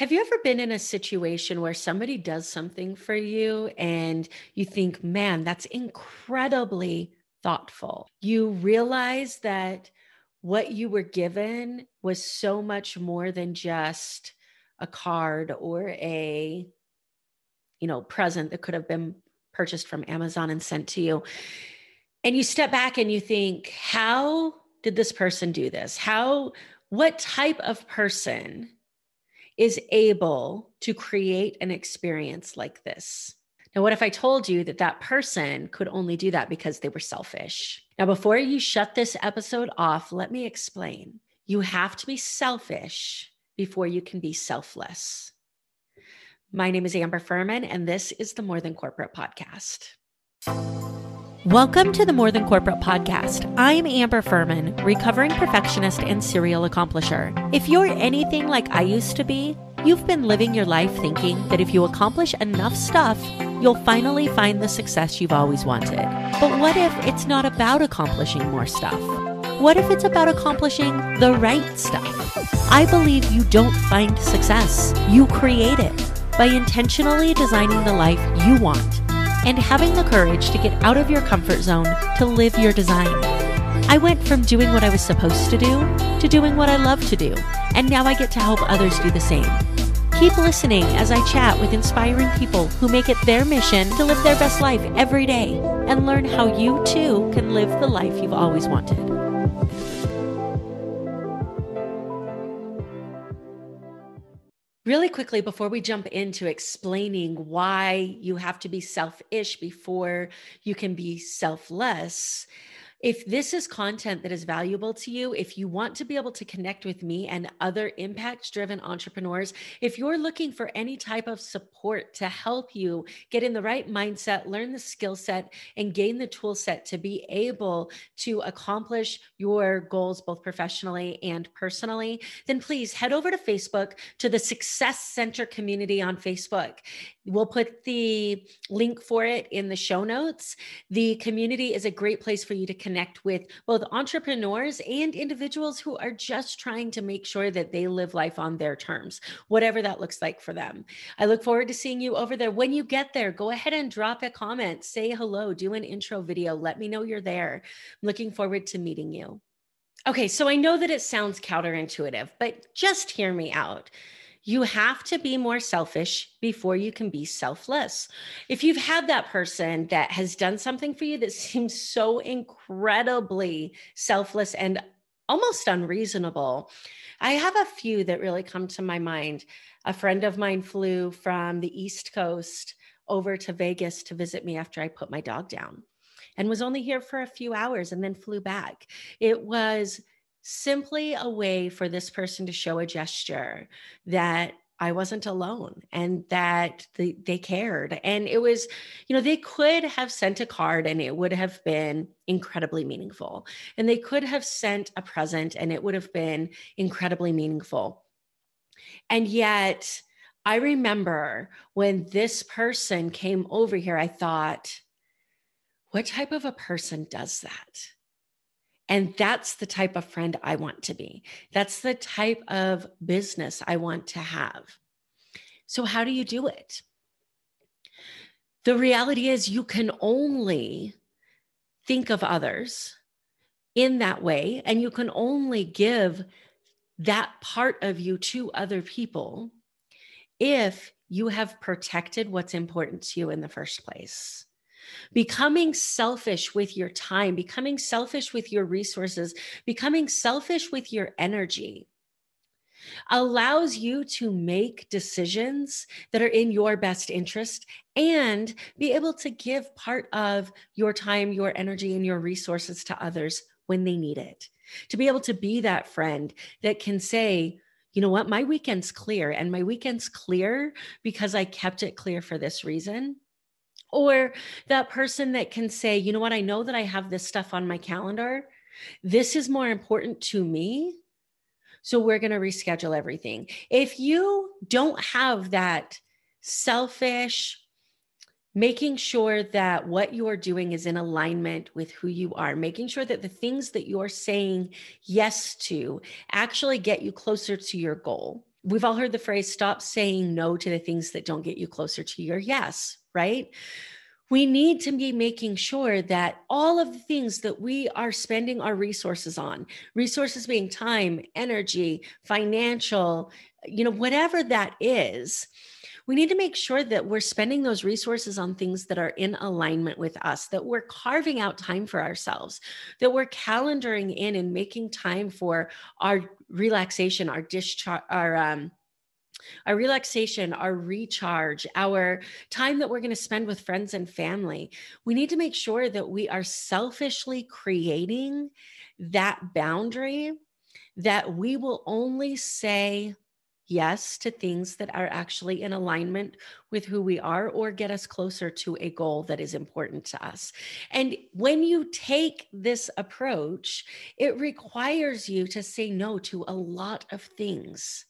Have you ever been in a situation where somebody does something for you and you think, man, that's incredibly thoughtful? You realize that what you were given was so much more than just a card or a you know present that could have been purchased from Amazon and sent to you. And you step back and you think, how did this person do this? How what type of person is able to create an experience like this? Now, what if I told you that that person could only do that because they were selfish? Now, before you shut this episode off, let me explain. You have to be selfish before you can be selfless. My name is Amber Furman, and this is the More Than Corporate podcast. Welcome to the More Than Corporate podcast. I'm Amber Furman, recovering perfectionist and serial accomplisher. If you're anything like I used to be, you've been living your life thinking that if you accomplish enough stuff, you'll finally find the success you've always wanted. But what if it's not about accomplishing more stuff? What if it's about accomplishing the right stuff? I believe you don't find success, you create it by intentionally designing the life you want and having the courage to get out of your comfort zone to live your design. I went from doing what I was supposed to do to doing what I love to do, and now I get to help others do the same. Keep listening as I chat with inspiring people who make it their mission to live their best life every day and learn how you too can live the life you've always wanted. Really quickly, before we jump into explaining why you have to be selfish before you can be selfless, if this is content that is valuable to you, if you want to be able to connect with me and other impact driven entrepreneurs, if you're looking for any type of support to help you get in the right mindset, learn the skill set, and gain the tool set to be able to accomplish your goals, both professionally and personally, then please head over to Facebook to the Success Center community on Facebook. We'll put the link for it in the show notes. The community is a great place for you to connect with both entrepreneurs and individuals who are just trying to make sure that they live life on their terms, whatever that looks like for them. I look forward to seeing you over there. When you get there, go ahead and drop a comment, say hello, do an intro video, let me know you're there. I'm looking forward to meeting you. Okay, so I know that it sounds counterintuitive, but just hear me out. You have to be more selfish before you can be selfless. If you've had that person that has done something for you that seems so incredibly selfless and almost unreasonable, I have a few that really come to my mind. A friend of mine flew from the East Coast over to Vegas to visit me after I put my dog down and was only here for a few hours and then flew back. It was simply a way for this person to show a gesture that I wasn't alone and that they, they cared. And it was, you know, they could have sent a card and it would have been incredibly meaningful. And they could have sent a present and it would have been incredibly meaningful. And yet, I remember when this person came over here, I thought, what type of a person does that? And that's the type of friend I want to be. That's the type of business I want to have. So, how do you do it? The reality is, you can only think of others in that way, and you can only give that part of you to other people if you have protected what's important to you in the first place becoming selfish with your time, becoming selfish with your resources, becoming selfish with your energy allows you to make decisions that are in your best interest and be able to give part of your time, your energy, and your resources to others when they need it. To be able to be that friend that can say, you know what, my weekend's clear, and my weekend's clear because I kept it clear for this reason. Or that person that can say, you know what, I know that I have this stuff on my calendar. This is more important to me. So we're going to reschedule everything. If you don't have that selfish, making sure that what you are doing is in alignment with who you are, making sure that the things that you're saying yes to actually get you closer to your goal. we've all heard the phrase stop saying no to the things that don't get you closer to your yes, right? We need to be making sure that all of the things that we are spending our resources on, resources being time, energy, financial, you know, whatever that is, we need to make sure that we're spending those resources on things that are in alignment with us, that we're carving out time for ourselves, that we're calendaring in and making time for our relaxation, our discharge, our um, our relaxation, our recharge, our time that we're going to spend with friends and family. We need to make sure that we are selfishly creating that boundary that we will only say yes to things that are actually in alignment with who we are or get us closer to a goal that is important to us. And when you take this approach, it requires you to say no to a lot of things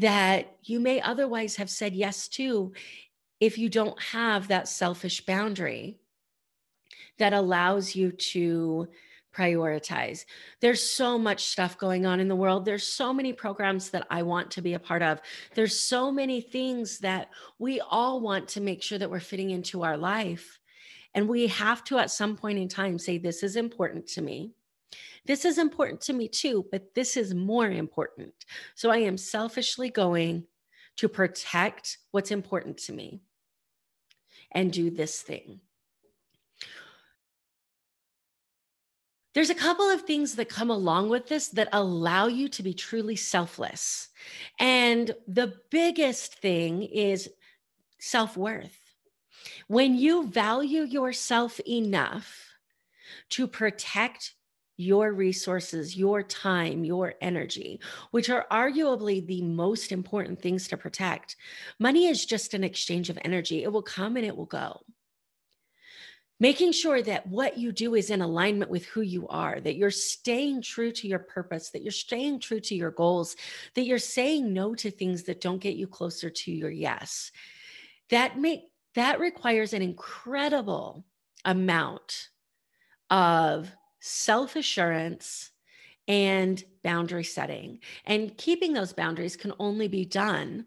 that you may otherwise have said yes to if you don't have that selfish boundary that allows you to prioritize. There's so much stuff going on in the world. There's so many programs that I want to be a part of. There's so many things that we all want to make sure that we're fitting into our life. And we have to, at some point in time, say, This is important to me. This is important to me too, but this is more important. So I am selfishly going to protect what's important to me and do this thing. There's a couple of things that come along with this that allow you to be truly selfless. And the biggest thing is self worth. When you value yourself enough to protect your resources, your time, your energy, which are arguably the most important things to protect, money is just an exchange of energy. It will come and it will go making sure that what you do is in alignment with who you are, that you're staying true to your purpose, that you're staying true to your goals, that you're saying no to things that don't get you closer to your yes. That make that requires an incredible amount of self-assurance and boundary setting. And keeping those boundaries can only be done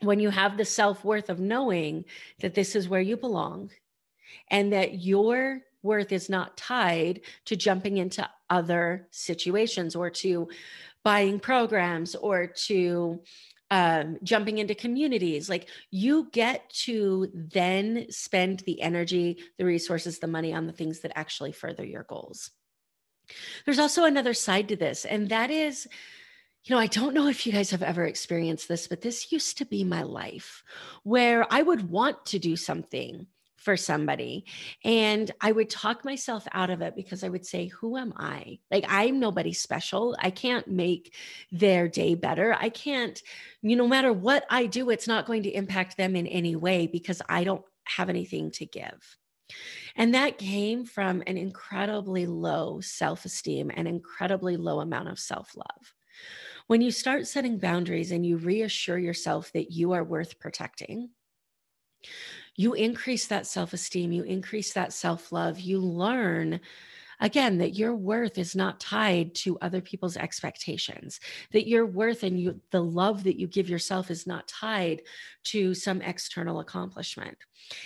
when you have the self-worth of knowing that this is where you belong and that your worth is not tied to jumping into other situations or to buying programs or to um, jumping into communities. Like you get to then spend the energy, the resources, the money on the things that actually further your goals. There's also another side to this, and that is you know, I don't know if you guys have ever experienced this, but this used to be my life where I would want to do something for somebody. And I would talk myself out of it because I would say, Who am I? Like, I'm nobody special. I can't make their day better. I can't, you know, no matter what I do, it's not going to impact them in any way because I don't have anything to give. And that came from an incredibly low self esteem and incredibly low amount of self love. When you start setting boundaries and you reassure yourself that you are worth protecting, you increase that self esteem, you increase that self love, you learn again that your worth is not tied to other people's expectations that your worth and you the love that you give yourself is not tied to some external accomplishment.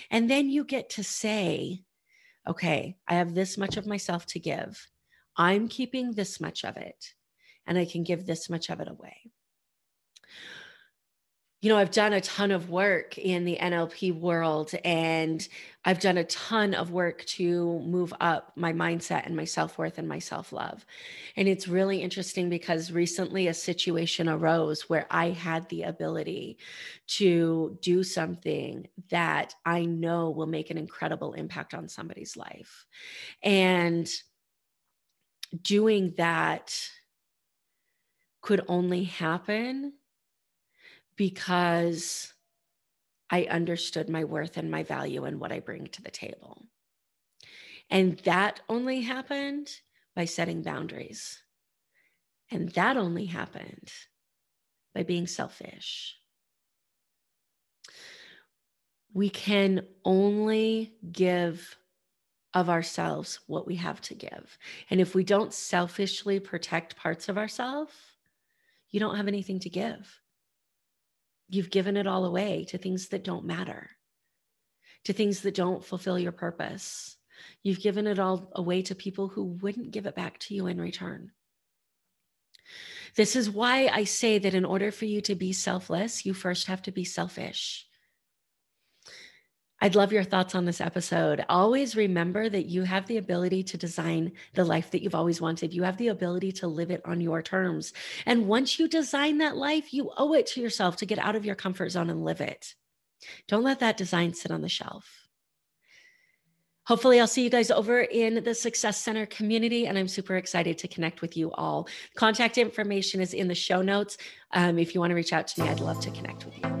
And then you get to say okay i have this much of myself to give. I'm keeping this much of it and i can give this much of it away you know, I've done a ton of work in the NLP world and I've done a ton of work to move up my mindset and my self worth and my self love. And it's really interesting because recently a situation arose where I had the ability to do something that I know will make an incredible impact on somebody's life. And doing that could only happen because I understood my worth and my value and what I bring to the table. And that only happened by setting boundaries. And that only happened by being selfish. We can only give of ourselves what we have to give. And if we don't selfishly protect parts of ourselves, you don't have anything to give. You've given it all away to things that don't matter, to things that don't fulfill your purpose. You've given it all away to people who wouldn't give it back to you in return. This is why I say that in order for you to be selfless, you first have to be selfish. I'd love your thoughts on this episode. Always remember that you have the ability to design the life that you've always wanted. You have the ability to live it on your terms. And once you design that life, you owe it to yourself to get out of your comfort zone and live it. Don't let that design sit on the shelf. Hopefully, I'll see you guys over in the Success Center community, and I'm super excited to connect with you all. Contact information is in the show notes. Um, if you want to reach out to me, I'd love to connect with you.